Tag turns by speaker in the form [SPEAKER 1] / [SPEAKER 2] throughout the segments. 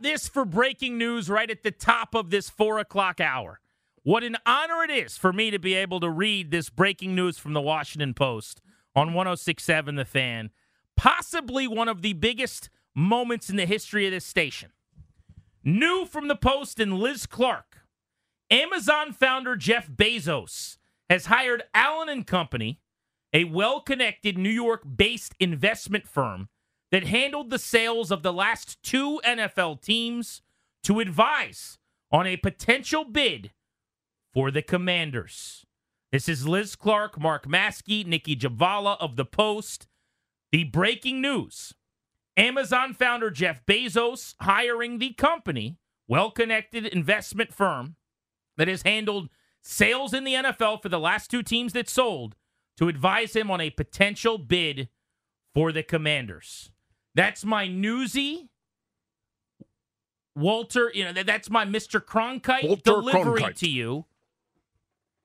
[SPEAKER 1] This for breaking news right at the top of this four o'clock hour? What an honor it is for me to be able to read this breaking news from the Washington Post on 1067 The Fan. Possibly one of the biggest moments in the history of this station. New from the Post and Liz Clarke Amazon founder Jeff Bezos has hired Allen and Company, a well-connected New York-based investment firm that handled the sales of the last two NFL teams to advise on a potential bid for the Commanders. This is Liz Clarke, Mark Maske, Nicki Jhabvala of The Post. The breaking news Amazon founder Jeff Bezos hiring the company, well connected investment firm that has handled sales in the NFL for the last two teams that sold to advise him on a potential bid for the Commanders. That's my newsy. Walter, you know, that's my Mr. Cronkite
[SPEAKER 2] Walter
[SPEAKER 1] delivery
[SPEAKER 2] Cronkite.
[SPEAKER 1] to you.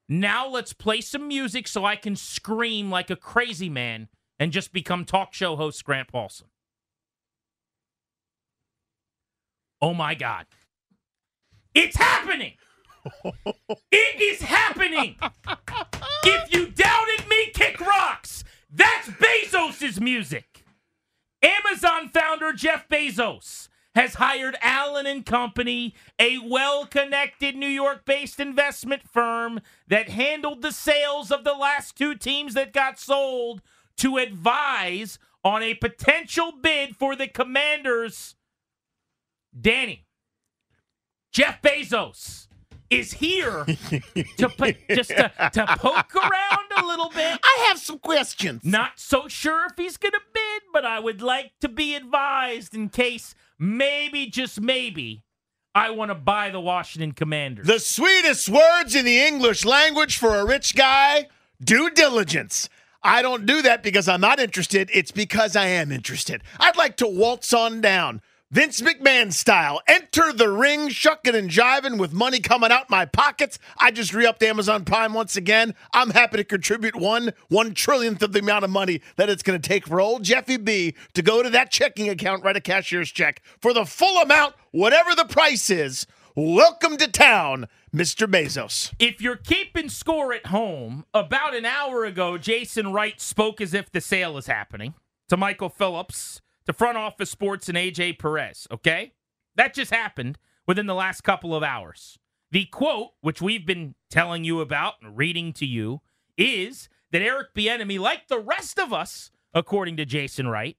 [SPEAKER 1] Now let's play some music so I can scream like a crazy man and just become talk show host Grant Paulsen. Oh my God. It's happening. it is happening. if you doubted me, kick rocks. That's Bezos' music. Amazon founder Jeff Bezos has hired Allen and Company, a well-connected New York-based investment firm that handled the sales of the last two teams that got sold to advise on a potential bid for the Commanders. Danny, Jeff Bezos is here to put, just to, to poke around a little bit.
[SPEAKER 2] I have some questions.
[SPEAKER 1] Not so sure if he's going to bid, but I would like to be advised in case maybe, just maybe, I want to buy the Washington Commanders.
[SPEAKER 2] The sweetest words in the English language for a rich guy due diligence. I don't do that because I'm not interested. It's because I am interested. I'd like to waltz on down. Vince McMahon style. Enter the ring, shucking and jiving with money coming out my pockets. I just re upped Amazon Prime once again. I'm happy to contribute one one trillionth of the amount of money that it's going to take for old Jeffy B to go to that checking account, write a cashier's check for the full amount, whatever the price is. Welcome to town, Mr. Bezos.
[SPEAKER 1] if you're keeping score at home, about an hour ago, Jason Wright spoke as if the sale is happening to Michael Phillips, to front office sports and AJ Perez. Okay? That just happened within the last couple of hours. The quote, which we've been telling you about and reading to you, is that Eric Bieniemy, like the rest of us, according to Jason Wright,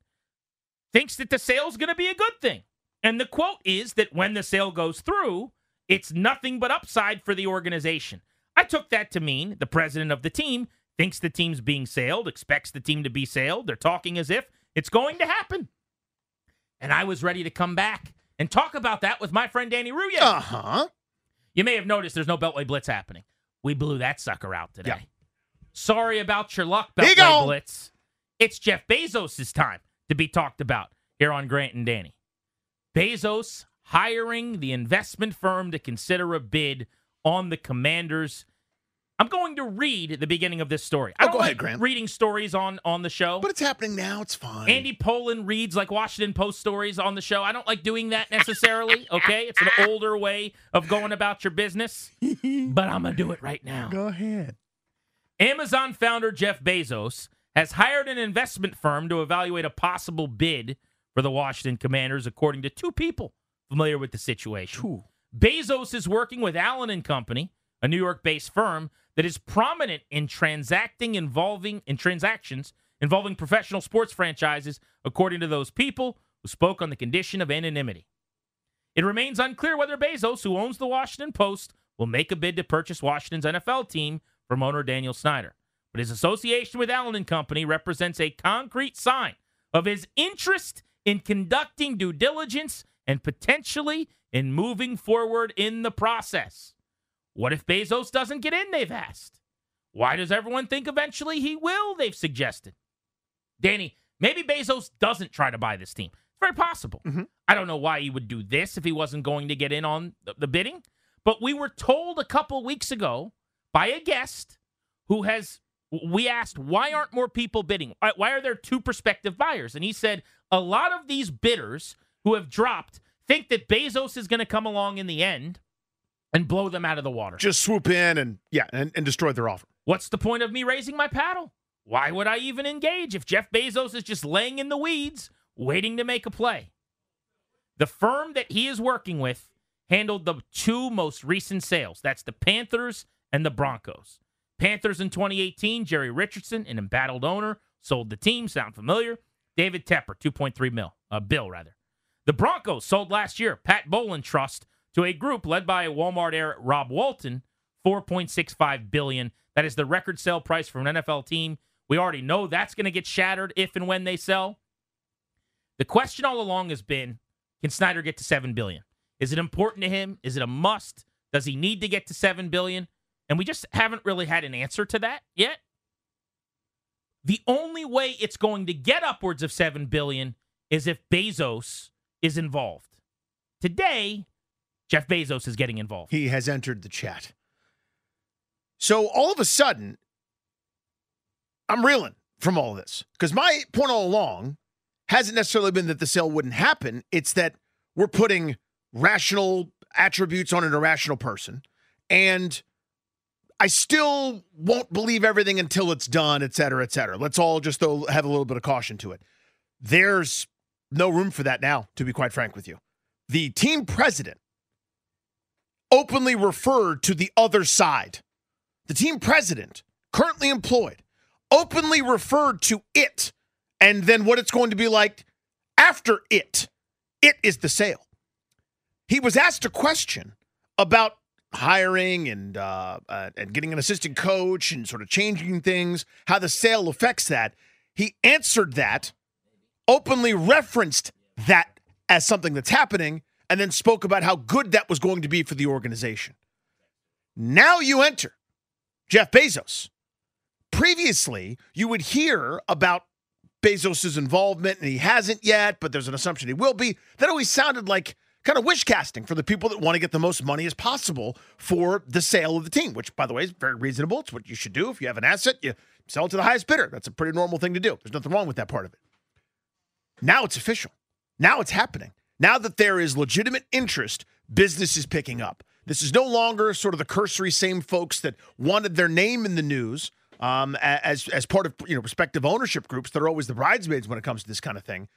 [SPEAKER 1] thinks that the sale's going to be a good thing. And the quote is that when the sale goes through, it's nothing but upside for the organization. I took that to mean the president of the team thinks the team's being sailed, expects the team to be sailed. They're talking as if it's going to happen. And I was ready to come back and talk about that with my friend Danny Rouhier.
[SPEAKER 2] Uh huh.
[SPEAKER 1] You may have noticed there's no Beltway Blitz happening. We blew that sucker out today. Sorry about your luck, Beltway. Blitz. It's Jeff Bezos' time to be talked about here on Grant and Danny. Bezos hiring the investment firm to consider a bid on the Commanders. I'm going to read the beginning of this story. I
[SPEAKER 2] Oh, go
[SPEAKER 1] like
[SPEAKER 2] ahead, Grant.
[SPEAKER 1] reading stories on on the show.
[SPEAKER 2] But it's happening now. It's fine.
[SPEAKER 1] Andy Pollin reads like Washington Post stories on the show. I don't like doing that necessarily. Okay, it's an older way of going about your business, but I'm gonna do it right now.
[SPEAKER 2] Go ahead.
[SPEAKER 1] Amazon founder Jeff Bezos has hired an investment firm to evaluate a possible bid for the Washington Commanders, according to two people familiar with the situation. Bezos is working with Allen and Company, a New York-based firm that is prominent in transacting involving in transactions involving professional sports franchises, according to those people who spoke on the condition of anonymity. It remains unclear whether Bezos, who owns the Washington Post, will make a bid to purchase Washington's NFL team from owner Daniel Snyder. But his association with Allen and Company represents a concrete sign of his interest in conducting due diligence and potentially in moving forward in the process. What if Bezos doesn't get in? They've asked. Why does everyone think eventually he will? They've suggested. Danny, maybe Bezos doesn't try to buy this team. It's very possible.
[SPEAKER 2] Mm-hmm.
[SPEAKER 1] I don't know why he would do this if he wasn't going to get in on the, the bidding, but we were told a couple weeks ago by a guest who has we asked why aren't more people bidding why are there two prospective buyers and he said a lot of these bidders who have dropped think that bezos is going to come along in the end and blow them out of the water
[SPEAKER 2] Just swoop in and yeah, and, and destroy their offer.
[SPEAKER 1] what's the point of me raising my paddle why would i even engage if jeff bezos is just laying in the weeds waiting to make a play the firm that he is working with handled the two most recent sales that's the panthers and the broncos Panthers in 2018, Jerry Richardson, an embattled owner, sold the team. Sound familiar? David Tepper, 2.3 mil, a uh, bill rather. The Broncos sold last year Pat Bowlen Trust to a group led by Walmart heir Rob Walton, 4.65 billion. That is the record sale price for an NFL team. We already know that's going to get shattered if and when they sell. The question all along has been, can Snyder get to 7 billion? Is it important to him? Is it a must? Does he need to get to 7 billion? And we just haven't really had an answer to that yet. The only way it's going to get upwards of 7 billion is if Bezos is involved. Today, Jeff Bezos is getting involved.
[SPEAKER 2] He has entered the chat. So all of a sudden, I'm reeling from all this because my point all along hasn't necessarily been that the sale wouldn't happen. It's that we're putting rational attributes on an irrational person. And I still won't believe everything until it's done, et cetera, et cetera. Let's all just have a little bit of caution to it. There's no room for that now, to be quite frank with you. The team president openly referred to the other side. The team president, currently employed, openly referred to it and then what it's going to be like after it. It is the sale. He was asked a question about hiring and uh, uh, and getting an assistant coach and sort of changing things, how the sale affects that. He answered that, openly referenced that as something that's happening, and then spoke about how good that was going to be for the organization. Now you enter Jeff Bezos. Previously, you would hear about Bezos' involvement, and he hasn't yet, but there's an assumption he will be. That always sounded like kind of wish casting for the people that want to get the most money as possible for the sale of the team, which, by the way, is very reasonable. It's what you should do. If you have an asset, you sell it to the highest bidder. That's a pretty normal thing to do. There's nothing wrong with that part of it. Now it's official. Now it's happening. Now that there is legitimate interest, business is picking up. This is no longer sort of the cursory same folks that wanted their name in the news um, as as part of you know respective ownership groups that are always the bridesmaids when it comes to this kind of thing.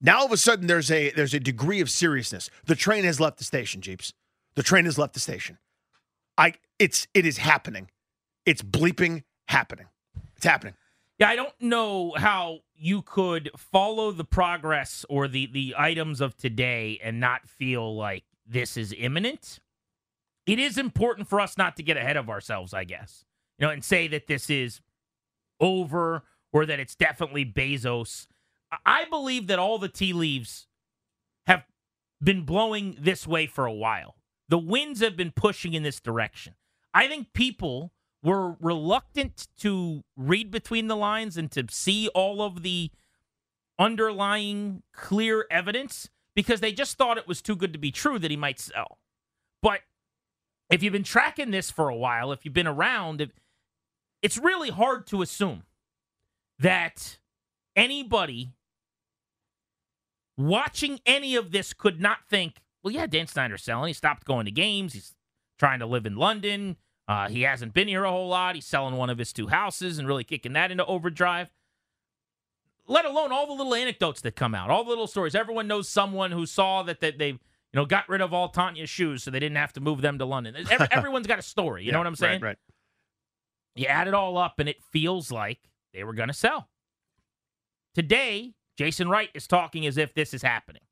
[SPEAKER 2] Now all of a sudden there's a there's a degree of seriousness. The train has left the station, Jeeps. The train has left the station. I it's it is happening. It's bleeping happening. It's happening.
[SPEAKER 1] Yeah, I don't know how you could follow the progress or the the items of today and not feel like this is imminent. It is important for us not to get ahead of ourselves, I guess. You know, and say that this is over or that it's definitely Bezos. I believe that all the tea leaves have been blowing this way for a while. The winds have been pushing in this direction. I think people were reluctant to read between the lines and to see all of the underlying clear evidence because they just thought it was too good to be true that he might sell. But if you've been tracking this for a while, if you've been around, it's really hard to assume that anybody watching any of this could not think, well, yeah, Dan Snyder's selling. He stopped going to games. He's trying to live in London. Uh, he hasn't been here a whole lot. He's selling one of his two houses and really kicking that into overdrive. Let alone all the little anecdotes that come out, all the little stories. Everyone knows someone who saw that, that they, you know, got rid of all Tanya's shoes so they didn't have to move them to London. Every, everyone's got a story. You
[SPEAKER 2] Yeah,
[SPEAKER 1] know what I'm saying?
[SPEAKER 2] Right, right.
[SPEAKER 1] You add it all up, and it feels like they were going to sell. Today, Jason Wright is talking as if this is happening.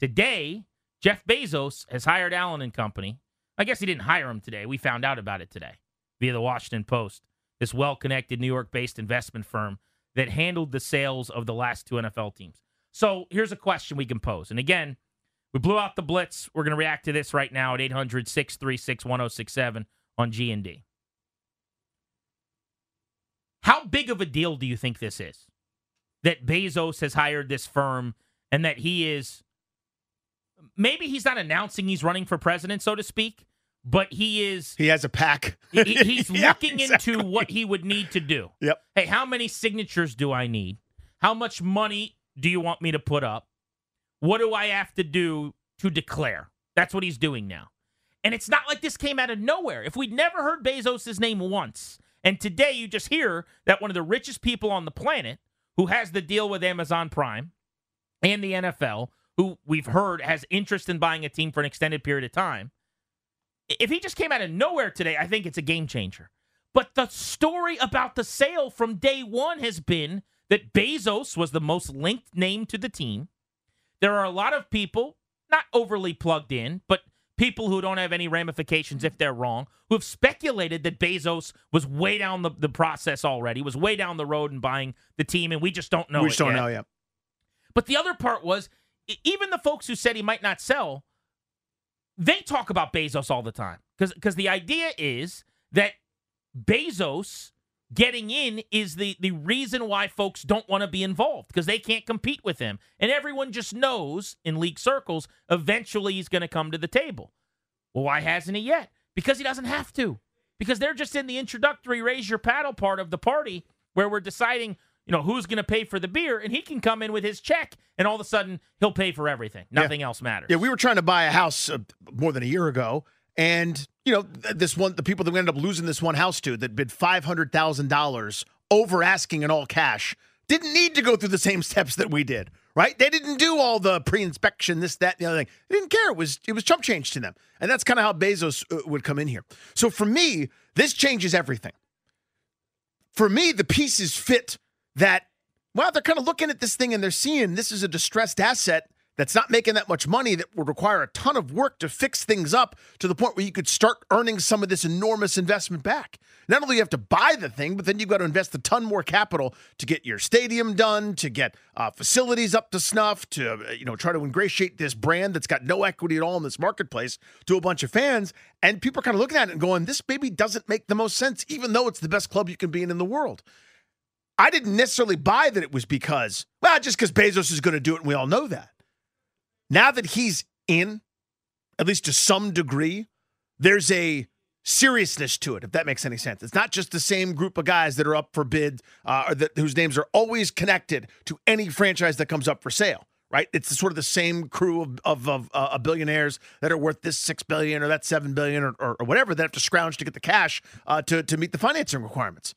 [SPEAKER 1] Today, Jeff Bezos has hired Allen and Company. I guess he didn't hire him today. We found out about it today via the Washington Post. This well-connected New York-based investment firm that handled the sales of the last two NFL teams. So here's a question we can pose. And again, We blew out the blitz. We're going to react to this right now at 800 636 1067 on G&D. How big of a deal do you think this is? That Bezos has hired this firm and that he is maybe he's not announcing he's running for president, so to speak, but he is.
[SPEAKER 2] He has a PAC.
[SPEAKER 1] he- he's
[SPEAKER 2] Yeah,
[SPEAKER 1] looking
[SPEAKER 2] exactly.
[SPEAKER 1] into what he would need to do.
[SPEAKER 2] Yep.
[SPEAKER 1] Hey, how many signatures do I need? How much money do you want me to put up? What do I have to do to declare? That's what he's doing now. And it's not like this came out of nowhere. If we'd never heard Bezos' name once, and today you just hear that one of the richest people on the planet who has the deal with Amazon Prime and the NFL, who we've heard has interest in buying a team for an extended period of time, if he just came out of nowhere today, I think it's a game changer. But the story about the sale from day one has been that Bezos was the most linked name to the team. There are a lot of people, not overly plugged in, but people who don't have any ramifications if they're wrong, who have speculated that Bezos was way down the, the process already, was way down the road in buying the team, and we just don't know.
[SPEAKER 2] we just don't
[SPEAKER 1] yet.
[SPEAKER 2] know yet.
[SPEAKER 1] But the other part was even the folks who said he might not sell, they talk about Bezos all the time because because the idea is that Bezos getting in is the the reason why folks don't want to be involved because they can't compete with him, and everyone just knows in league circles eventually he's going to come to the table. Well, why hasn't he yet? Because he doesn't have to. Because they're just in the introductory raise your paddle part of the party where we're deciding, you know, who's going to pay for the beer, and he can come in with his check, and all of a sudden he'll pay for everything. Nothing else matters.
[SPEAKER 2] Yeah, we were trying to buy a house uh, more than a year ago, and you know this one, the people that we ended up losing this one house to that bid five hundred thousand dollars over asking in all cash didn't need to go through the same steps that we did. Right? They didn't do all the pre-inspection, this, that, and the other thing. They didn't care. It was it was chump change to them, and that's kind of how Bezos uh, would come in here. So for me, this changes everything. For me, the pieces fit that. Well, they're kind of looking at this thing and they're seeing this is a distressed asset that's not making that much money that would require a ton of work to fix things up to the point where you could start earning some of this enormous investment back. Not only you have to buy the thing, but then you've got to invest a ton more capital to get your stadium done, to get uh, facilities up to snuff, to uh, you know try to ingratiate this brand that's got no equity at all in this marketplace to a bunch of fans. And people are kind of looking at it and going, "This maybe doesn't make the most sense, even though it's the best club you can be in in the world." I didn't necessarily buy that it was because, well, just because Bezos is going to do it, and we all know that. Now that he's in, at least to some degree, there's a seriousness to it, if that makes any sense. It's not just the same group of guys that are up for bid, uh, or that, whose names are always connected to any franchise that comes up for sale. Right, it's sort of the same crew of of, of uh, billionaires that are worth this six billion or that seven billion or, or, or whatever that have to scrounge to get the cash uh, to to meet the financing requirements.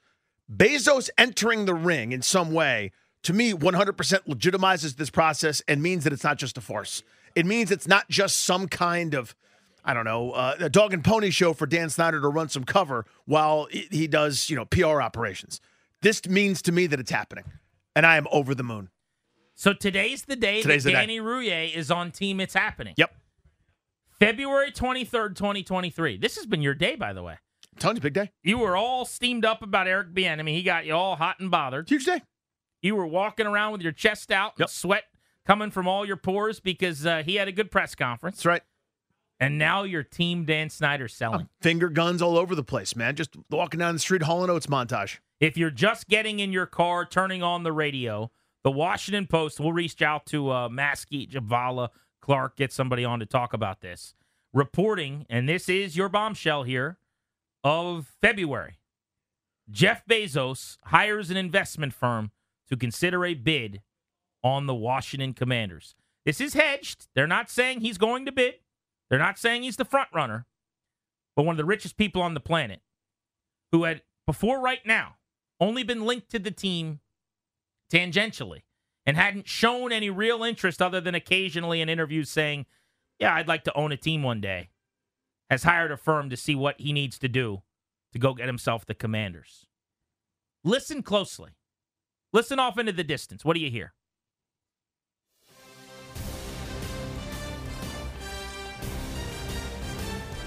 [SPEAKER 2] Bezos entering the ring in some way, to me, 100% legitimizes this process and means that it's not just a farce. It means it's not just some kind of, I don't know, uh, a dog and pony show for Dan Snyder to run some cover while he does, you know, PR operations. This means to me that it's happening, and I am over the moon.
[SPEAKER 1] So today's the day
[SPEAKER 2] Today's
[SPEAKER 1] that. Danny Rouhier is on Team It's Happening.
[SPEAKER 2] Yep.
[SPEAKER 1] February 23rd, 2023. This has been your day, by the way.
[SPEAKER 2] You, big day.
[SPEAKER 1] You were all steamed up about Eric Bieniemy. He got you all hot and bothered.
[SPEAKER 2] Huge day.
[SPEAKER 1] You were walking around with your chest out,
[SPEAKER 2] Yep.
[SPEAKER 1] sweat coming from all your pores because uh, he had a good press conference.
[SPEAKER 2] That's right.
[SPEAKER 1] And now your team Dan Snyder selling.
[SPEAKER 2] Finger guns all over the place, man. Just walking down the street, Hall and Oates montage.
[SPEAKER 1] If you're just getting in your car, turning on the radio, the Washington Post will reach out to uh, Maske, Jhabvala, Clarke, get somebody on to talk about this. Reporting, and this is your bombshell here of February. Jeff Bezos hires an investment firm to consider a bid on the Washington Commanders. This is hedged. They're not saying he's going to bid. They're not saying he's the front runner. But one of the richest people on the planet who had before right now only been linked to the team tangentially and hadn't shown any real interest other than occasionally in interviews saying, Yeah, I'd like to own a team one day, has hired a firm to see what he needs to do to go get himself the commanders. Listen closely. Listen off into the distance. What do you hear?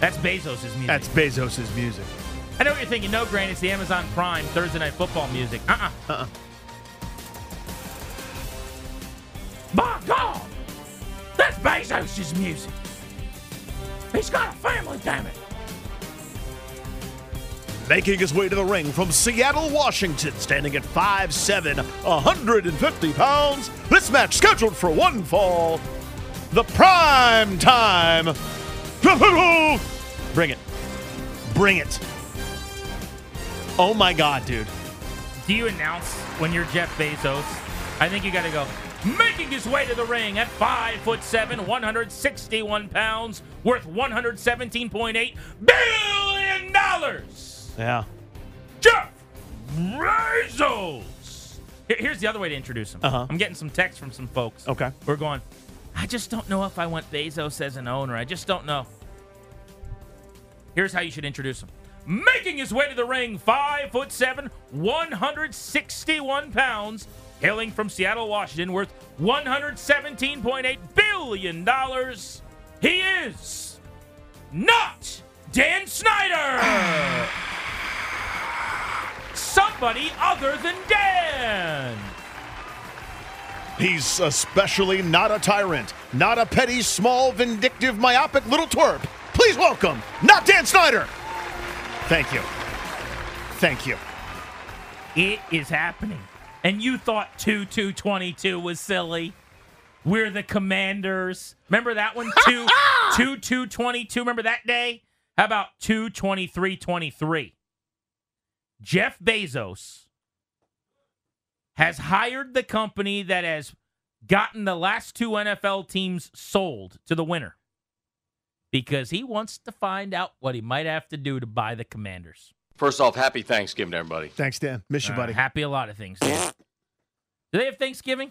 [SPEAKER 1] That's Bezos' music.
[SPEAKER 2] That's Bezos' music.
[SPEAKER 1] I know what you're thinking. No, Grant, it's the Amazon Prime Thursday Night Football music. Uh-uh.
[SPEAKER 2] Uh-uh.
[SPEAKER 1] By God! That's! Bezos' music. He's got a family, damn it.
[SPEAKER 2] Making his way to the ring from Seattle, Washington, standing at 5'7, 150 pounds. This match scheduled for one fall. The prime time. Bring it. Bring it. Oh my God, dude.
[SPEAKER 1] Do you announce when you're Jeff Bezos? I think you got to go. Making his way to the ring at five foot seven, 161 pounds, worth 117.8 billion dollars.
[SPEAKER 2] Yeah.
[SPEAKER 1] Jeff Bezos. Here's the other way to introduce him.
[SPEAKER 2] Uh-huh.
[SPEAKER 1] I'm getting some text from some folks.
[SPEAKER 2] Okay.
[SPEAKER 1] We're going. I just don't know if I want Bezos as an owner. I just don't know. Here's how you should introduce him. Making his way to the ring, five foot seven, 161 pounds, hailing from Seattle, Washington, worth 117.8 billion dollars. He is not Dan Snyder. Somebody other than Dan.
[SPEAKER 2] He's especially not a tyrant, not a petty, small, vindictive, myopic little twerp. Please welcome, not Dan Snyder. Thank you. Thank you.
[SPEAKER 1] It is happening. And you thought 2 2 22 was silly. We're the commanders. Remember that one? 2 2 2 22. Remember that day? How about 2 23 23? Jeff Bezos has hired the company that has gotten the last two NFL teams sold to the winner because he wants to find out what he might have to do to buy the commanders.
[SPEAKER 3] First off, happy Thanksgiving, everybody.
[SPEAKER 2] Thanks, Dan. Miss you,
[SPEAKER 1] Uh,
[SPEAKER 2] buddy.
[SPEAKER 1] happy a lot of things. Do they have Thanksgiving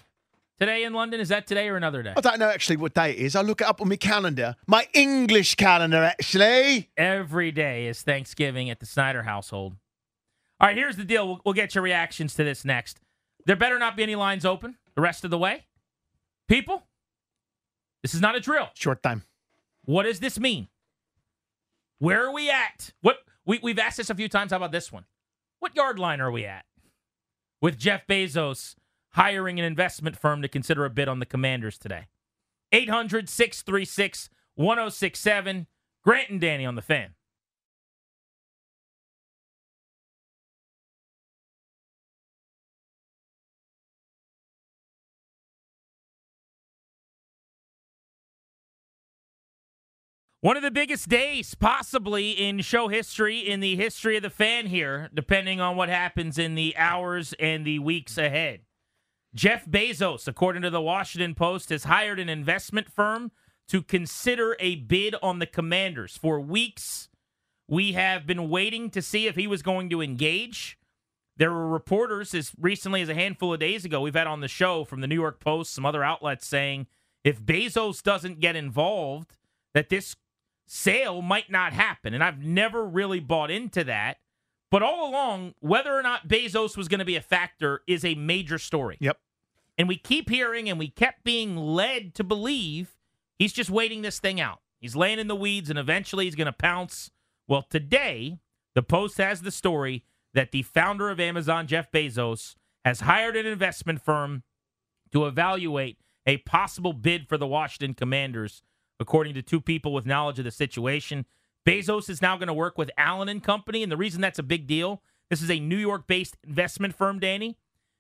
[SPEAKER 1] today in London? Is that today or another day?
[SPEAKER 2] I don't know actually what day it is. I look it up on my calendar. My English calendar, actually.
[SPEAKER 1] Every day is Thanksgiving at the Snyder household. All right, here's the deal. We'll, we'll get your reactions to this next. There better not be any lines open the rest of the way. People, this is not a drill.
[SPEAKER 2] Short time.
[SPEAKER 1] What does this mean? Where are we at? What we, we've asked this a few times. How about this one? What yard line are we at? With Jeff Bezos hiring an investment firm to consider a bid on the commanders today. 800 636 1067. Grant and Danny on the fan. One of the biggest days, possibly in show history, in the history of the fan here, depending on what happens in the hours and the weeks ahead. Jeff Bezos, according to the Washington Post, has hired an investment firm to consider a bid on the commanders. For weeks, we have been waiting to see if he was going to engage. There were reporters as recently as a handful of days ago we've had on the show from the New York Post, some other outlets saying if Bezos doesn't get involved, that this sale might not happen. And I've never really bought into that. But all along, whether or not Bezos was going to be a factor is a major story.
[SPEAKER 2] Yep.
[SPEAKER 1] And we keep hearing and we kept being led to believe he's just waiting this thing out. He's laying in the weeds and eventually he's going to pounce. Well, today, the Post has the story that the founder of Amazon, Jeff Bezos, has hired an investment firm to evaluate a possible bid for the Washington Commanders, according to two people with knowledge of the situation. Bezos is now going to work with Allen and Company, and the reason that's a big deal, this is a New York-based investment firm, Danny,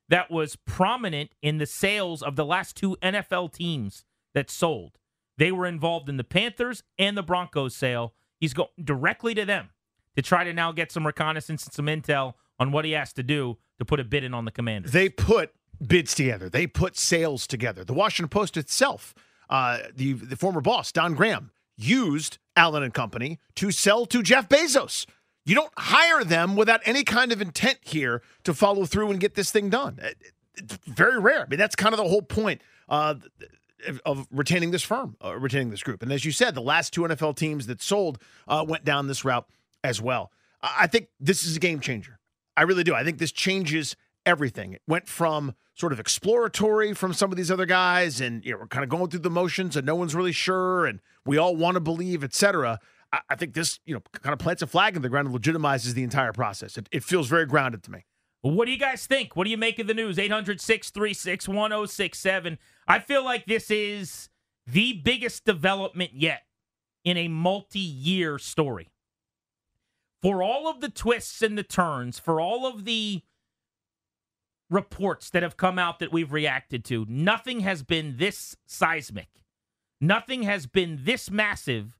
[SPEAKER 1] that was prominent in the sales of the last two NFL teams that sold. They were involved in the Panthers and the Broncos sale. He's going directly to them to try to now get some reconnaissance and some intel on what he has to do to put a bid in on the Commanders.
[SPEAKER 2] They put bids together. They put sales together. The Washington Post itself, uh, the the former boss Don Graham, used Allen and Company to sell to Jeff Bezos. You don't hire them without any kind of intent here to follow through and get this thing done. It- It's very rare. I mean, that's kind of the whole point uh, of retaining this firm, uh, retaining this group. And as you said, the last two NFL teams that sold uh, went down this route as well. I think this is a game changer. I really do. I think this changes everything. It went from sort of exploratory from some of these other guys, and you know, we're kind of going through the motions, and no one's really sure, and we all want to believe, etc. I, I think this, you know, kind of plants a flag in the ground and legitimizes the entire process. It, it feels very grounded to me.
[SPEAKER 1] What do you guys think? What do you make of the news? 800 636 1067. I feel like this is the biggest development yet in a multi year story. For all of the twists and the turns, for all of the reports that have come out that we've reacted to, nothing has been this seismic. Nothing has been this massive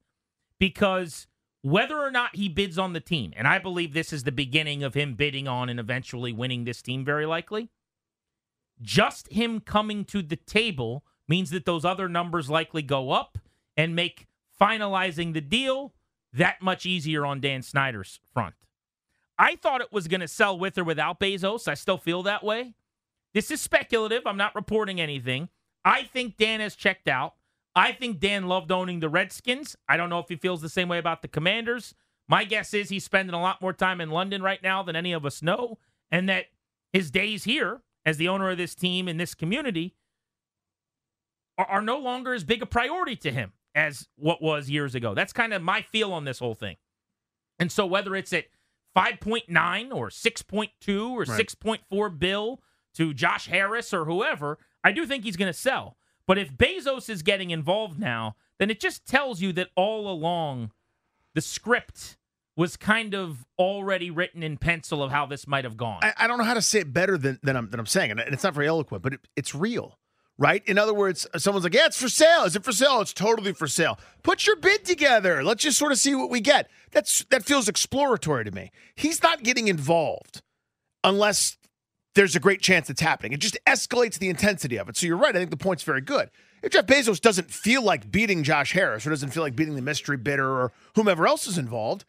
[SPEAKER 1] because whether or not he bids on the team, and I believe this is the beginning of him bidding on and eventually winning this team, very likely, just him coming to the table means that those other numbers likely go up and make finalizing the deal that much easier on Dan Snyder's front. I thought it was going to sell with or without Bezos. I still feel that way. This is speculative. I'm not reporting anything. I think Dan has checked out. I think Dan loved owning the Redskins. I don't know if he feels the same way about the Commanders. My guess is he's spending a lot more time in London right now than any of us know, and that his days here as the owner of this team in this community are, are no longer as big a priority to him as what was years ago. That's kind of my feel on this whole thing. And so whether it's at 5.9 or 6.2 or right. 6.4 bill to Josh Harris or whoever, I do think he's going to sell. But if Bezos is getting involved now, then it just tells you that all along the script was kind of already written in pencil of how this might have gone.
[SPEAKER 2] I, I don't know how to say it better than, than, I'm, than I'm saying, and it's not very eloquent, but it, it's real right? In other words, someone's like, yeah, it's for sale. Is it for sale? It's totally for sale. Put your bid together. Let's just sort of see what we get. That's that feels exploratory to me. He's not getting involved unless there's a great chance it's happening. It just escalates the intensity of it. So you're right. I think the point's very good. If Jeff Bezos doesn't feel like beating Josh Harris or doesn't feel like beating the mystery bidder or whomever else is involved,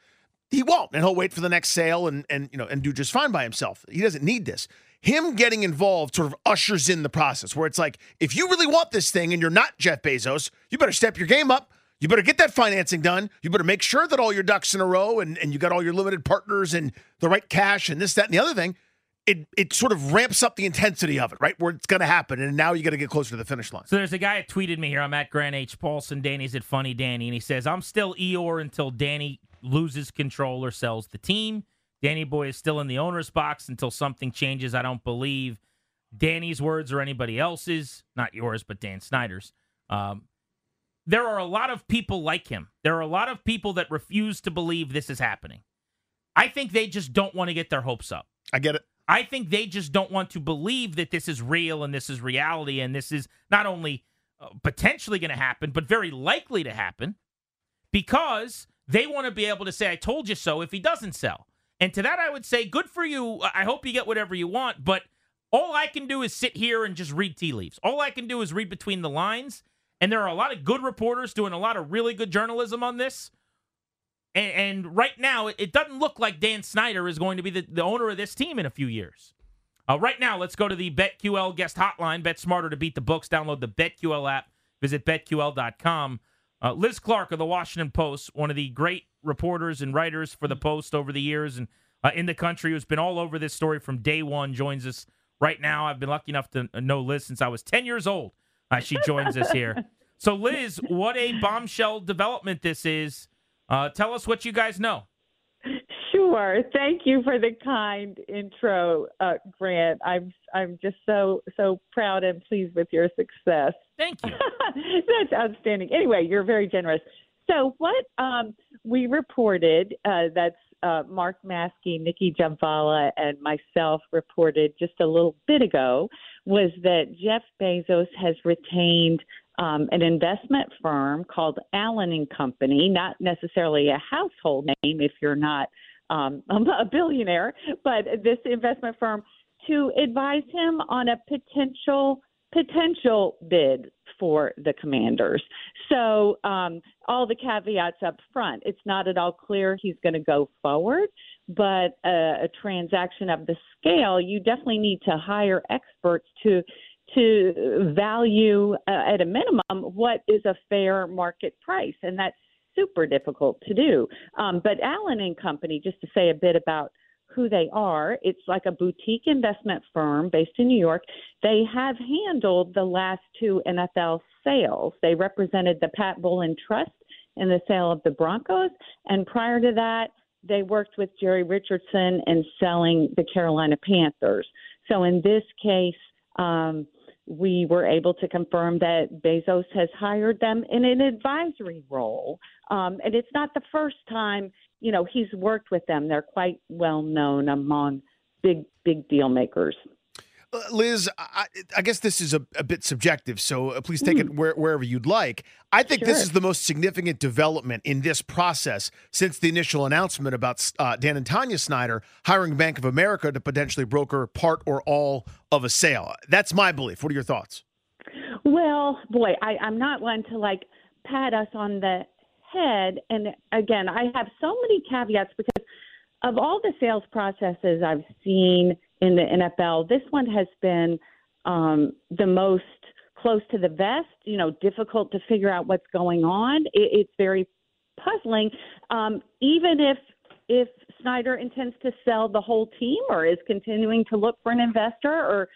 [SPEAKER 2] he won't, and he'll wait for the next sale and and you know and do just fine by himself. He doesn't need this him getting involved sort of ushers in the process where it's like, if you really want this thing and you're not Jeff Bezos, you better step your game up. You better get that financing done. You better make sure that all your ducks in a row and, and you got all your limited partners and the right cash and this, that, and the other thing. It, it sort of ramps up the intensity of it, right? Where it's going to happen. And now you got to get closer to the finish line.
[SPEAKER 1] So there's a guy that tweeted me here. I'm at Grant H. Paulsen. Danny's at Funny Danny. And he says, I'm still Eeyore until Danny loses control or sells the team. Danny Boy is still in the owner's box until something changes. I don't believe Danny's words or anybody else's, not yours, but Dan Snyder's. Um, there are a lot of people like him. There are a lot of people that refuse to believe this is happening. I think they just don't want to get their hopes up.
[SPEAKER 2] I get it.
[SPEAKER 1] I think they just don't want to believe that this is real and this is reality and this is not only uh, potentially going to happen, but very likely to happen because they want to be able to say, I told you so if he doesn't sell. And to that, I would say, good for you. I hope you get whatever you want. But all I can do is sit here and just read tea leaves. All I can do is read between the lines. And there are a lot of good reporters doing a lot of really good journalism on this. And, and right now, it doesn't look like Dan Snyder is going to be the, the owner of this team in a few years. Uh, right now, let's go to the BetQL guest hotline. Bet smarter to beat the books. Download the BetQL app. Visit betql.com. Uh, Liz Clarke of the Washington Post, one of the great reporters and writers for the Post over the years and uh, in the country, who's been all over this story from day one, joins us right now. I've been lucky enough to know Liz since I was 10 years old. Uh, she joins us here. So, Liz, what a bombshell development this is. Uh, tell us what you guys know.
[SPEAKER 4] Sure. Thank you for the kind intro, uh, Grant. I'm I'm just so so proud and pleased with your success.
[SPEAKER 1] Thank you.
[SPEAKER 4] That's outstanding. Anyway, you're very generous. So what um, we reported uh, that's uh, Mark Maske, Nicki Jhabvala, and myself reported just a little bit ago was that Jeff Bezos has retained um, an investment firm called Allen and Company, not necessarily a household name if you're not um, a billionaire, but this investment firm to advise him on a potential potential bid for the commanders. So um, all the caveats up front. It's not at all clear he's going to go forward, but a, a transaction of the scale, you definitely need to hire experts to to value uh, at a minimum what is a fair market price, and that's super difficult to do. Um, but Allen and Company, just to say a bit about who they are, it's like a boutique investment firm based in New York. They have handled the last two NFL sales. They represented the Pat Bowlen Trust in the sale of the Broncos, and prior to that, they worked with Jerry Richardson in selling the Carolina Panthers. So in this case, um, we were able to confirm that Bezos has hired them in an advisory role. Um, and it's not the first time, you know, he's worked with them. They're quite well known among big, big deal makers.
[SPEAKER 2] Uh, Liz, I, I, guess this is a, a bit subjective, so uh, please take mm. it where, wherever you'd like. I think sure. this is the most significant development in this process since the initial announcement about uh, Dan and Tanya Snyder hiring Bank of America to potentially broker part or all of a sale. That's my belief. What are your thoughts?
[SPEAKER 4] Well, boy, I, I'm not one to like pat us on the head. And again, I have so many caveats because of all the sales processes I've seen in the NFL. This one has been um, the most close to the vest, you know, difficult to figure out what's going on. It, it's very puzzling. Um, even if if Snyder intends to sell the whole team or is continuing to look for an investor or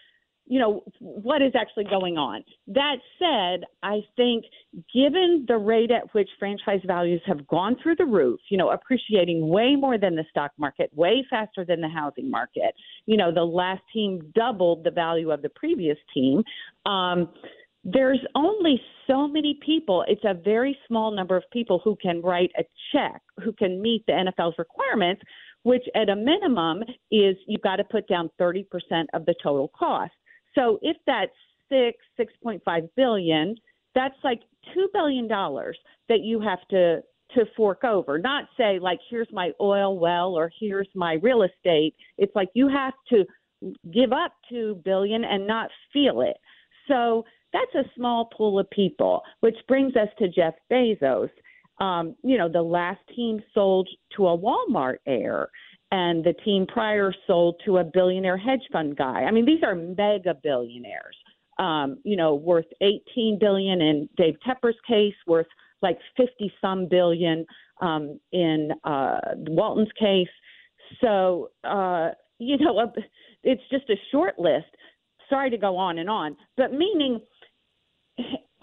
[SPEAKER 4] you know, what is actually going on. That said, I think given the rate at which franchise values have gone through the roof, you know, appreciating way more than the stock market, way faster than the housing market, you know, the last team doubled the value of the previous team. Um, there's only so many people, it's a very small number of people who can write a check, who can meet the NFL's requirements, which at a minimum is you've got to put down 30% of the total cost. So if that's six, six point five billion, that's like two billion dollars that you have to to fork over. Not say like here's my oil well or here's my real estate. It's like you have to give up two billion and not feel it. So that's a small pool of people, which brings us to Jeff Bezos. Um, you know, the last team sold to a Walmart heir and the team prior sold to a billionaire hedge fund guy. I mean, these are mega billionaires. Um, you know, worth 18 billion in Dave Tepper's case, worth like 50 some billion um, in uh, Walton's case. So, uh, you know, it's just a short list. Sorry to go on and on, but meaning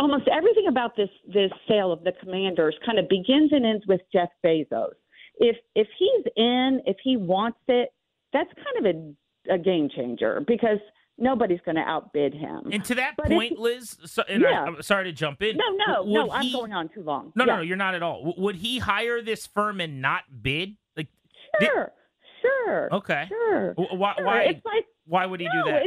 [SPEAKER 4] almost everything about this this sale of the Commanders kind of begins and ends with Jeff Bezos if if he's in, if he wants it, that's kind of a, a game changer because nobody's going to outbid him.
[SPEAKER 1] And to that but point, if, Liz, so, yeah. I, am sorry to jump in.
[SPEAKER 4] No, no, no, he, I'm going on too long.
[SPEAKER 1] No, yeah. no, no, you're not at all. would he hire this firm and not bid? Like,
[SPEAKER 4] sure, did, sure,
[SPEAKER 1] okay,
[SPEAKER 4] sure.
[SPEAKER 1] Why?
[SPEAKER 4] Sure.
[SPEAKER 1] Why?
[SPEAKER 4] Like,
[SPEAKER 1] why would he
[SPEAKER 4] no,
[SPEAKER 1] do that?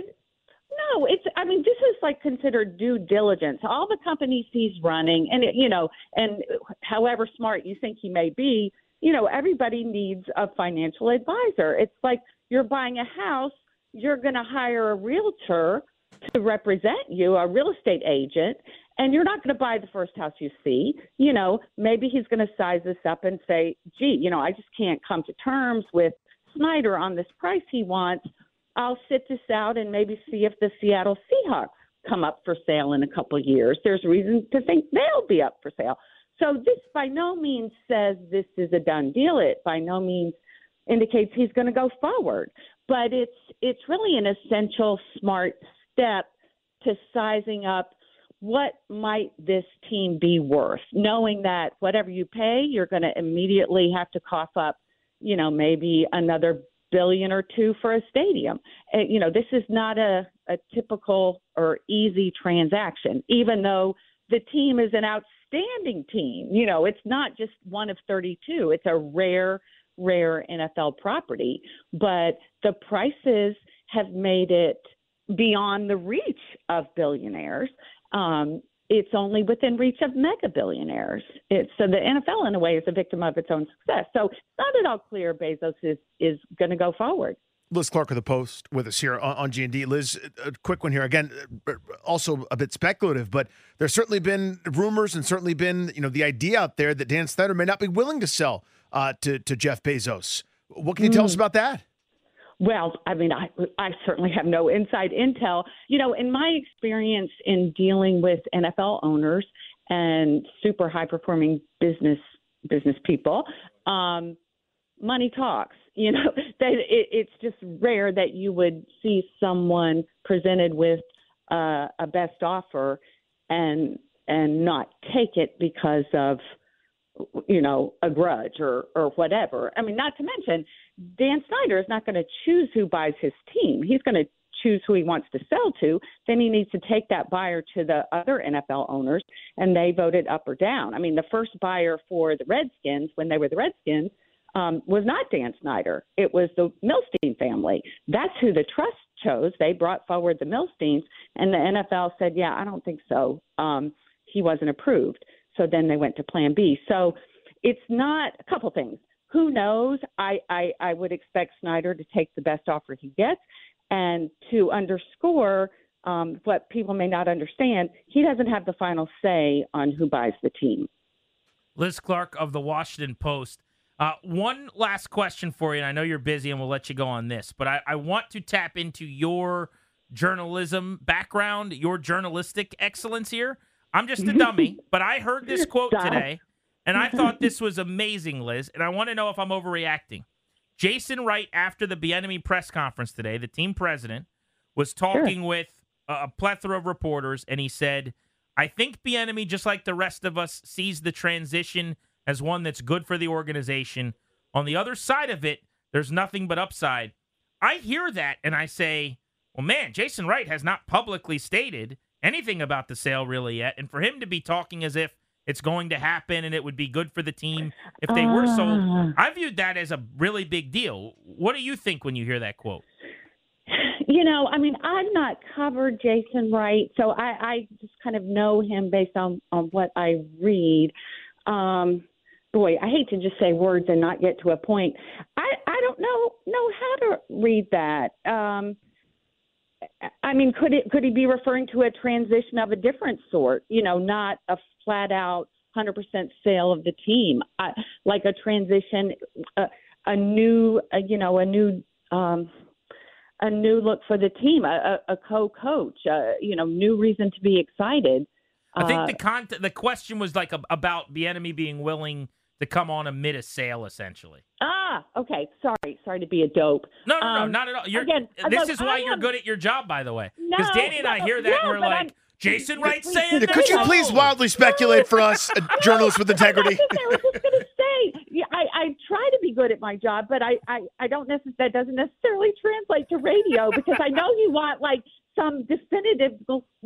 [SPEAKER 4] no, it's. I mean, this is like considered due diligence. All the companies he's running, and it, you know, and however smart you think he may be, you know, everybody needs a financial advisor. It's like you're buying a house, you're going to hire a realtor to represent you, a real estate agent, and you're not going to buy the first house you see. You know, maybe he's going to size this up and say, gee, you know, I just can't come to terms with Snyder on this price he wants. I'll sit this out and maybe see if the Seattle Seahawks come up for sale in a couple of years. There's reason to think they'll be up for sale. So this by no means says this is a done deal. It by no means indicates he's going to go forward, but it's it's really an essential smart step to sizing up what might this team be worth, knowing that whatever you pay, you're going to immediately have to cough up, you know, maybe another billion or two for a stadium. Uh, you know, this is not a, a typical or easy transaction, even though the team is an outstanding outstanding team. You know, it's not just one of 32. It's a rare, rare NFL property. But the prices have made it beyond the reach of billionaires. Um, it's only within reach of mega billionaires. It's, so the NFL, in a way, is a victim of its own success. So it's not at all clear Bezos is is going to go forward.
[SPEAKER 2] Liz Clarke of the Post with us here on, on G&D. Liz, a quick one here. Again, uh, also a bit speculative, but there's certainly been rumors and certainly been, you know, the idea out there that Dan Snyder may not be willing to sell uh, to, to Jeff Bezos. What can you tell mm. us hmm. about that?
[SPEAKER 4] Well, I mean, I, I certainly have no inside intel. You know, in my experience in dealing with NFL owners and super high performing business business people, um, money talks. You know that it, it's just rare that you would see someone presented with uh, a best offer and and not take it because of you know a grudge or or whatever. I mean, not to mention Dan Snyder is not going to choose who buys his team. He's going to choose who he wants to sell to, then he needs to take that buyer to the other NFL owners, and they voted up or down. I mean, the first buyer for the Redskins when they were the Redskins um, was not Dan Snyder. It was the Milstein family. That's who the trust chose. They brought forward the Milsteins, and the NFL said, "Yeah, I don't think so. Um, he wasn't approved." So then they went to Plan B. So it's not a couple things. Who knows? I, I I would expect Snyder to take the best offer he gets, and to underscore um, what people may not understand, he doesn't have the final say on who buys the team.
[SPEAKER 1] Liz Clarke of the Washington Post uh, one last question for you, and I know you're busy, and we'll let you go on this, but I, I want to tap into your journalism background, your journalistic excellence here. I'm just a dummy, but I heard this quote today, and I thought this was amazing, Liz, and I want to know if I'm overreacting. Jason Wright, after the Bieniemy press conference today, the team president, was talking sure. with a plethora of reporters, and he said, I think Bieniemy, just like the rest of us, sees the transition – as one that's good for the organization. On the other side of it, there's nothing but upside. I hear that and I say, well, man, Jason Wright has not publicly stated anything about the sale really yet. And for him to be talking as if it's going to happen and it would be good for the team if they were sold, ah. I viewed that as a really big deal. What do you think when you hear that quote?
[SPEAKER 4] You know, I mean, I've not covered Jason Wright, so I, I just kind of know him based on, on what I read. Um, boy, I hate to just say words and not get to a point. I I don't know know how to read that. Um, I mean, could it could he be referring to a transition of a different sort? You know, not a flat out 100% sale of the team, uh, like a transition, uh, a new, uh, you know, a new. Um, a new look for the team, a, a, a co-coach, uh, you know, new reason to be excited.
[SPEAKER 1] I think the uh, con- the question was like a, about Bieniemy being willing to come on amid a sale, essentially.
[SPEAKER 4] Ah, okay. Sorry, sorry to be a dope.
[SPEAKER 1] No, no, no, um, not at all. You're, again, this is why you're good at your job, by the way. Because no, Danny and I hear that yeah, and we're like, I'm, Jason Wright saying
[SPEAKER 2] yeah, Could you please wildly speculate for us, journalists with integrity?
[SPEAKER 4] I was just going to say, yeah, I, I try to be good at my job, but I, I, I don't necessarily, that doesn't necessarily translate to radio because I know you want like some definitive,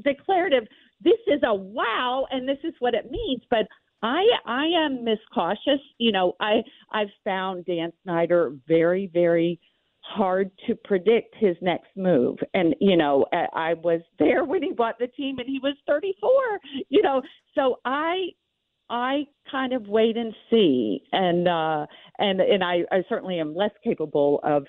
[SPEAKER 4] declarative, this is a wow and this is what it means. But I I am miscautious. You know, I I've found Dan Snyder very very hard to predict his next move. And you know, I was there when he bought the team, and he was 34. You know, so I I kind of wait and see, and uh, and and I, I certainly am less capable of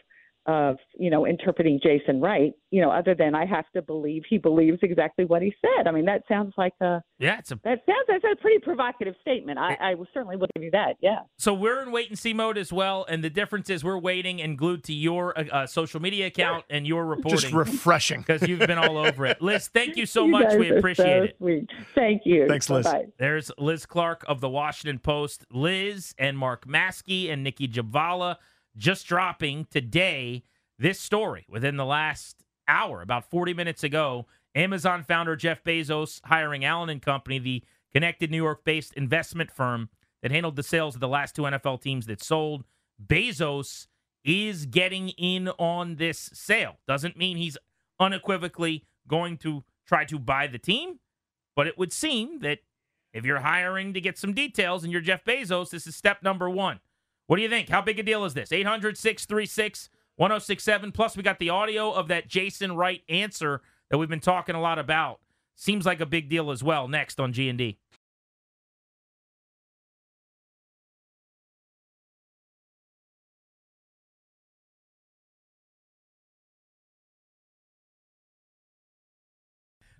[SPEAKER 4] of you know interpreting Jason Wright, you know, other than I have to believe he believes exactly what he said. I mean, that sounds like a
[SPEAKER 1] yeah, it's a
[SPEAKER 4] that sounds that's a pretty provocative statement. I, I certainly will give you that. Yeah.
[SPEAKER 1] So we're in wait and see mode as well, and the difference is we're waiting and glued to your uh, uh social media account and your reporting.
[SPEAKER 2] Just refreshing
[SPEAKER 1] because you've been all over it. Liz, thank you so you much. We appreciate so
[SPEAKER 4] it. Sweet. Thank you.
[SPEAKER 2] Thanks, Liz.
[SPEAKER 4] Bye-bye.
[SPEAKER 1] There's Liz Clarke of the Washington Post. Liz and Mark Maske and Nicki Jhabvala just dropping today this story within the last hour, about 40 minutes ago. Amazon founder Jeff Bezos hiring Allen and Company, the connected New York-based investment firm that handled the sales of the last two NFL teams that sold. Bezos is getting in on this sale. Doesn't mean he's unequivocally going to try to buy the team, but it would seem that if you're hiring to get some details and you're Jeff Bezos, this is step number one. What do you think? How big a deal is this? 800 636 1067. Plus, we got the audio of that Jason Wright answer that we've been talking a lot about. Seems like a big deal as well. Next on G&D.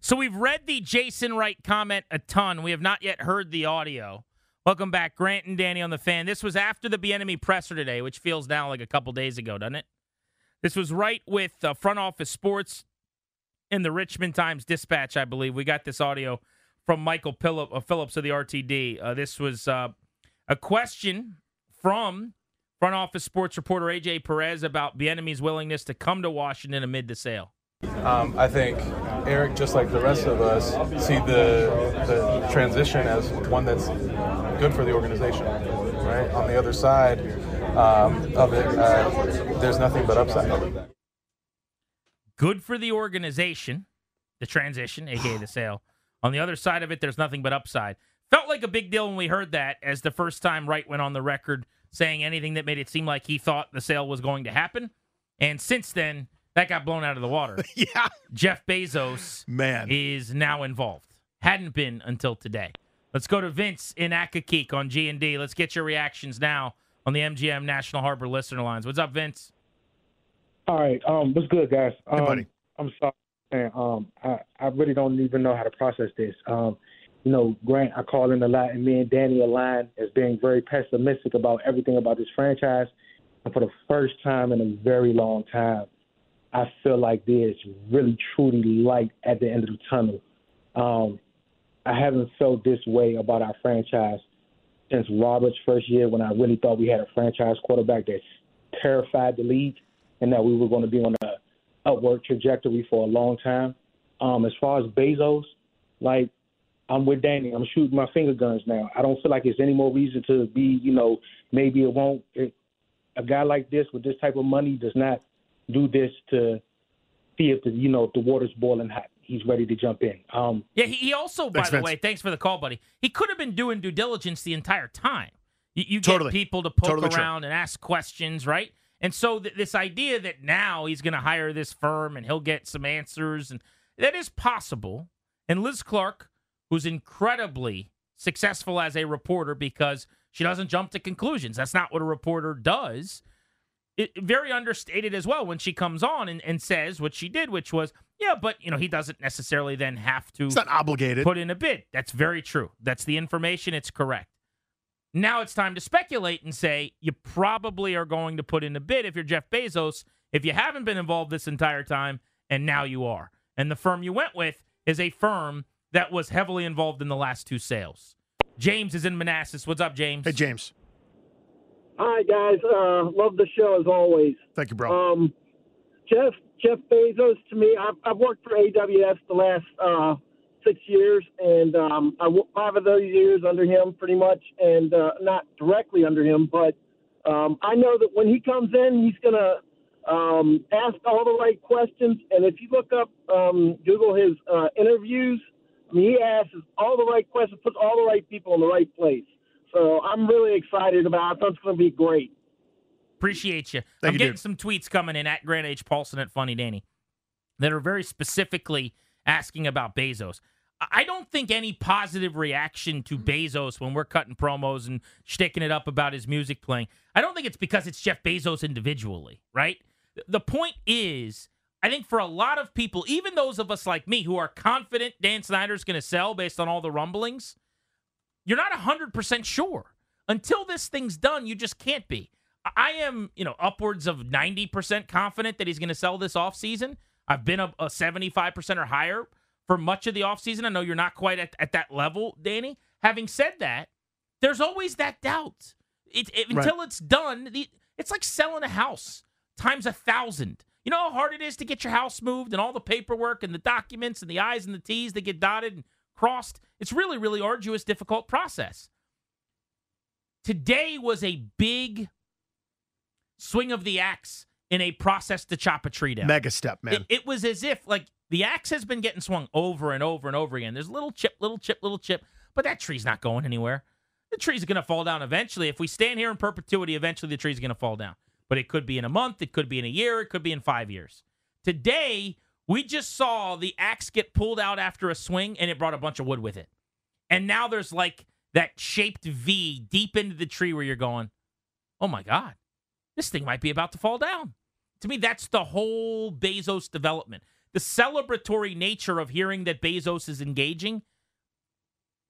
[SPEAKER 1] So we've read the Jason Wright comment a ton. We have not yet heard the audio. Welcome back, Grant and Danny on the fan. This was after the Bieniemy presser today, which feels now like a couple days ago, doesn't it? This was right with uh, Front Office Sports in the Richmond Times Dispatch, I believe. We got this audio from Michael Phillips, uh, Phillips of the RTD. Uh, this was uh, a question from Front Office Sports reporter AJ Perez about Bieniemy's willingness to come to Washington amid the sale.
[SPEAKER 5] Um, I think Eric, just like the rest of us, see the, the transition as one that's good for the organization. Right on the other side, um, of it, uh, there's nothing but upside.
[SPEAKER 1] Good for the organization, the transition, aka the sale. On the other side of it, there's nothing but upside. Felt like a big deal when we heard that as the first time Wright went on the record saying anything that made it seem like he thought the sale was going to happen. And since then, that got blown out of the water.
[SPEAKER 2] yeah.
[SPEAKER 1] Jeff Bezos
[SPEAKER 2] Man.
[SPEAKER 1] is now involved. Hadn't been until today. Let's go to Vince in Accokeek on G and D. Let's get your reactions now on the MGM National Harbor listener lines. What's up, Vince?
[SPEAKER 6] All right. Um, what's good, guys? Um,
[SPEAKER 2] Hey, buddy.
[SPEAKER 6] I'm sorry, man. Um, I, I really don't even know how to process this. Um, you know, Grant, I call in a lot, and me and Danny align as being very pessimistic about everything about this franchise. And for the first time in a very long time, I feel like there's really truly light at the end of the tunnel. Um, I haven't felt this way about our franchise since Robert's first year when I really thought we had a franchise quarterback that terrified the league and that we were going to be on a upward trajectory for a long time. Um, as far as Bezos, like I'm with Danny. I'm shooting my finger guns now. I don't feel like there's any more reason to be, you know, maybe it won't. It, a guy like this with this type of money does not do this to see if the, you know, the water's boiling hot. He's ready to jump in. Um,
[SPEAKER 1] Yeah, he, he also, by
[SPEAKER 2] Thanks,
[SPEAKER 1] the
[SPEAKER 2] Vince.
[SPEAKER 1] way, thanks for the call, buddy. He could have been doing due diligence the entire time. You, you
[SPEAKER 2] Totally.
[SPEAKER 1] get people to poke
[SPEAKER 2] Totally true.
[SPEAKER 1] around and ask questions, right? And so th- this idea that now he's going to hire this firm and he'll get some answers, and that is possible. And Liz Clarke, who's incredibly successful as a reporter because she doesn't jump to conclusions. That's not what a reporter does. It, very understated as well when she comes on and, and says what she did, which was, yeah, but you know he doesn't necessarily then have to
[SPEAKER 2] It's not obligated.
[SPEAKER 1] put in a bid. That's very true. That's the information. It's correct. Now it's time to speculate and say you probably are going to put in a bid if you're Jeff Bezos, if you haven't been involved this entire time, and now you are. And the firm you went with is a firm that was heavily involved in the last two sales. James is in Manassas. What's up, James?
[SPEAKER 2] Hey, James.
[SPEAKER 7] Hi guys, uh, love the show as always.
[SPEAKER 2] Thank you, bro.
[SPEAKER 7] Um, Jeff Jeff Bezos to me, I've, I've worked for AWS the last uh, six years, and um, I w- five of those years under him pretty much, and uh, not directly under him, but um, I know that when he comes in, he's gonna um, ask all the right questions, and if you look up um, Google his uh, interviews, I mean, he asks all the right questions, puts all the right people in the right place. So I'm really excited about it. I think it's going to be great.
[SPEAKER 1] Appreciate you.
[SPEAKER 2] Thank
[SPEAKER 1] I'm
[SPEAKER 2] you,
[SPEAKER 1] getting
[SPEAKER 2] dude.
[SPEAKER 1] some tweets coming in at Grant H. Paulsen at Funny Danny that are very specifically asking about Bezos. I- I don't think any positive reaction to Bezos when we're cutting promos and sticking it up about his music playing. I don't think it's because it's Jeff Bezos individually, right? The point is, I think for a lot of people, even those of us like me who are confident Dan Snyder's going to sell based on all the rumblings, you're not 100% sure. Until this thing's done, you just can't be. I- am, you know, upwards of 90% confident that he's going to sell this offseason. I've been a, a 75% or higher for much of the offseason. I know you're not quite at, at that level, Danny. Having said that, there's always that doubt. It, it-
[SPEAKER 2] Right.
[SPEAKER 1] Until it's done, the, it's like selling a house times a thousand. You know how hard it is to get your house moved and all the paperwork and the documents and the I's and the T's that get dotted and crossed? It's really, really arduous, difficult process. Today was a big swing of the axe in a process to chop a tree down.
[SPEAKER 2] Mega step, man.
[SPEAKER 1] It, it was as if like the axe has been getting swung over and over and over again. There's little chip, little chip, little chip, but that tree's not going anywhere. The tree's going to fall down eventually. If we stand here in perpetuity, eventually the tree's going to fall down. But it could be in a month, it could be in a year, it could be in five years. Today, we just saw the axe get pulled out after a swing and it brought a bunch of wood with it. And now there's like that shaped V deep into the tree where you're going, oh my God, this thing might be about to fall down. To me, that's the whole Bezos development. The celebratory nature of hearing that Bezos is engaging.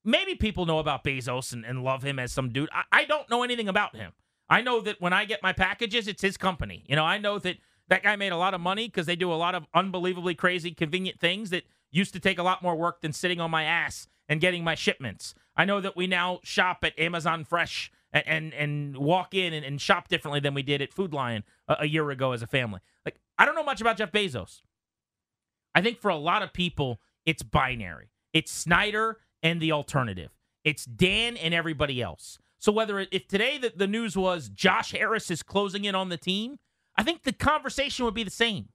[SPEAKER 1] Maybe people know about Bezos and, and love him as some dude. I, I don't know anything about him. I know that when I get my packages, it's his company. You know, I know that that guy made a lot of money because they do a lot of unbelievably crazy, convenient things that used to take a lot more work than sitting on my ass and getting my shipments. I know that we now shop at Amazon Fresh and and, and walk in and, and shop differently than we did at Food Lion a, a year ago as a family. Like, I don't know much about Jeff Bezos. I think for a lot of people, it's binary. It's Snyder and the alternative. It's Dan and everybody else. So whether if today the, the news was Josh Harris is closing in on the team, I think the conversation would be the same.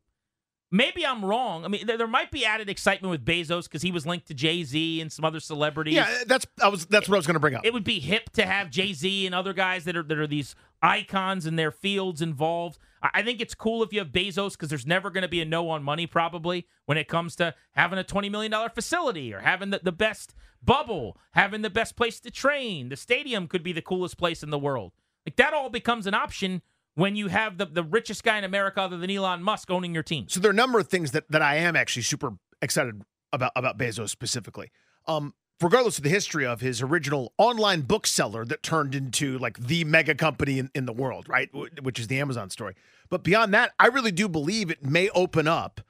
[SPEAKER 1] Maybe I'm wrong. I mean, there, there might be added excitement with Bezos because he was linked to Jay Z and some other celebrities.
[SPEAKER 2] Yeah, that's I was that's what I was going to bring up.
[SPEAKER 1] It would be hip to have Jay Z and other guys that are that are these icons in their fields involved. I I think it's cool if you have Bezos because there's never going to be a no on money probably when it comes to having a twenty million dollar facility or having the, the best bubble, having the best place to train. The stadium could be the coolest place in the world. Like that all becomes an option when you have the, the richest guy in America other than Elon Musk owning your team.
[SPEAKER 2] So there are a number of things that that I am actually super excited about about Bezos specifically. Um, regardless of the history of his original online bookseller that turned into like the mega company in, in the world, right? Wh- Which is the Amazon story. But beyond that, I really do believe it may open up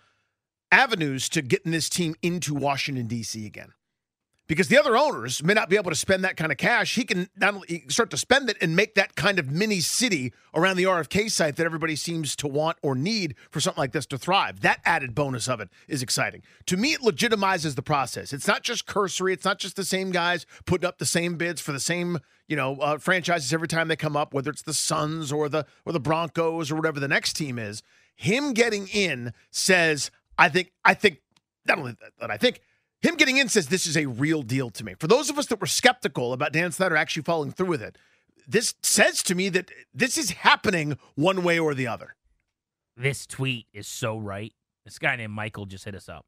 [SPEAKER 2] avenues to getting this team into Washington D.C. again. Because the other owners may not be able to spend that kind of cash. He can not only start to spend it and make that kind of mini city around the RFK site that everybody seems to want or need for something like this to thrive. That added bonus of it is exciting. To me, it legitimizes the process. It's not just cursory. It's not just the same guys putting up the same bids for the same you know uh, franchises every time they come up, whether it's the Suns or the or the Broncos or whatever the next team is. Him getting in says, I think, I think not only that, that I think him getting in says this is a real deal to me. For those of us that were skeptical about Dan Snyder actually following through with it, this says to me that this is happening one way or the other.
[SPEAKER 1] This tweet is so right. This guy named Michael just hit us up.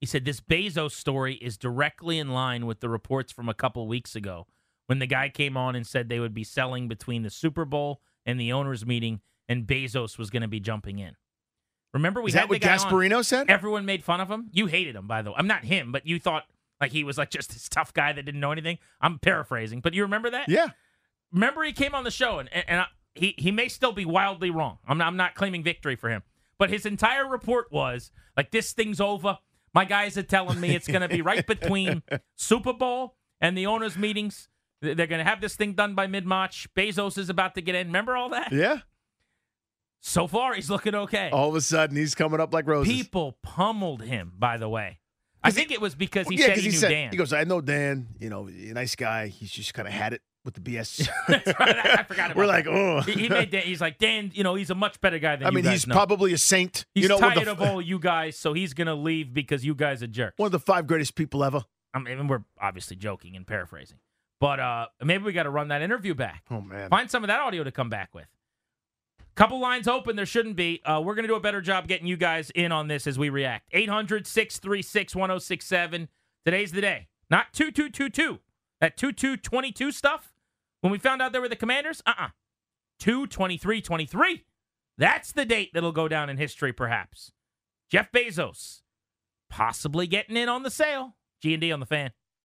[SPEAKER 1] He said this Bezos story is directly in line with the reports from a couple weeks ago when the guy came on and said they would be selling between the Super Bowl and the owners' meeting, and Bezos was going to be jumping in. Remember, we
[SPEAKER 2] Is
[SPEAKER 1] had
[SPEAKER 2] that what
[SPEAKER 1] guy on.
[SPEAKER 2] Gasparino said?
[SPEAKER 1] Everyone made fun of him. You hated him, by the way. I'm not him, but you thought like he was like just this tough guy that didn't know anything. I'm paraphrasing, but you remember that?
[SPEAKER 2] Yeah.
[SPEAKER 1] remember he came on the show and, and I, he he may still be wildly wrong. I'm not, I'm not claiming victory for him, but his entire report was like this thing's over. My guys are telling me it's going to be right between Super Bowl and the owners' meetings. They're going to have this thing done by mid March. Bezos is about to get in. Remember all that?
[SPEAKER 2] Yeah.
[SPEAKER 1] So far, he's looking okay.
[SPEAKER 2] All of a sudden, he's coming up like roses.
[SPEAKER 1] People pummeled him. By the way, I think it was because he
[SPEAKER 2] yeah,
[SPEAKER 1] said
[SPEAKER 2] 'cause
[SPEAKER 1] he, knew
[SPEAKER 2] said,
[SPEAKER 1] Dan.
[SPEAKER 2] He goes, I know Dan, you know, a nice guy. He's just kind of had it with the BS.
[SPEAKER 1] That's right. I, I forgot about
[SPEAKER 2] We're like, oh.
[SPEAKER 1] He, he made Dan. He's like Dan. You know, he's a much better guy than you guys.
[SPEAKER 2] I mean, he's
[SPEAKER 1] know.
[SPEAKER 2] probably a saint.
[SPEAKER 1] He's
[SPEAKER 2] you know,
[SPEAKER 1] tired
[SPEAKER 2] of
[SPEAKER 1] of all you guys, so he's gonna leave because you guys are jerks.
[SPEAKER 2] one of the five greatest people ever.
[SPEAKER 1] I mean, we're obviously joking and paraphrasing, but uh, maybe we got to run that interview back.
[SPEAKER 2] Oh man.
[SPEAKER 1] Find some of that audio to come back with. Couple lines open. There shouldn't be. Uh, we're going to do a better job getting you guys in on this as we react. 800 636 1067. Today's the day. Not 2222. That 2222 stuff. When we found out they were the commanders, uh uh 22323. That's the date that'll go down in history, perhaps. Jeff Bezos possibly getting in on the sale. G&D on the fan.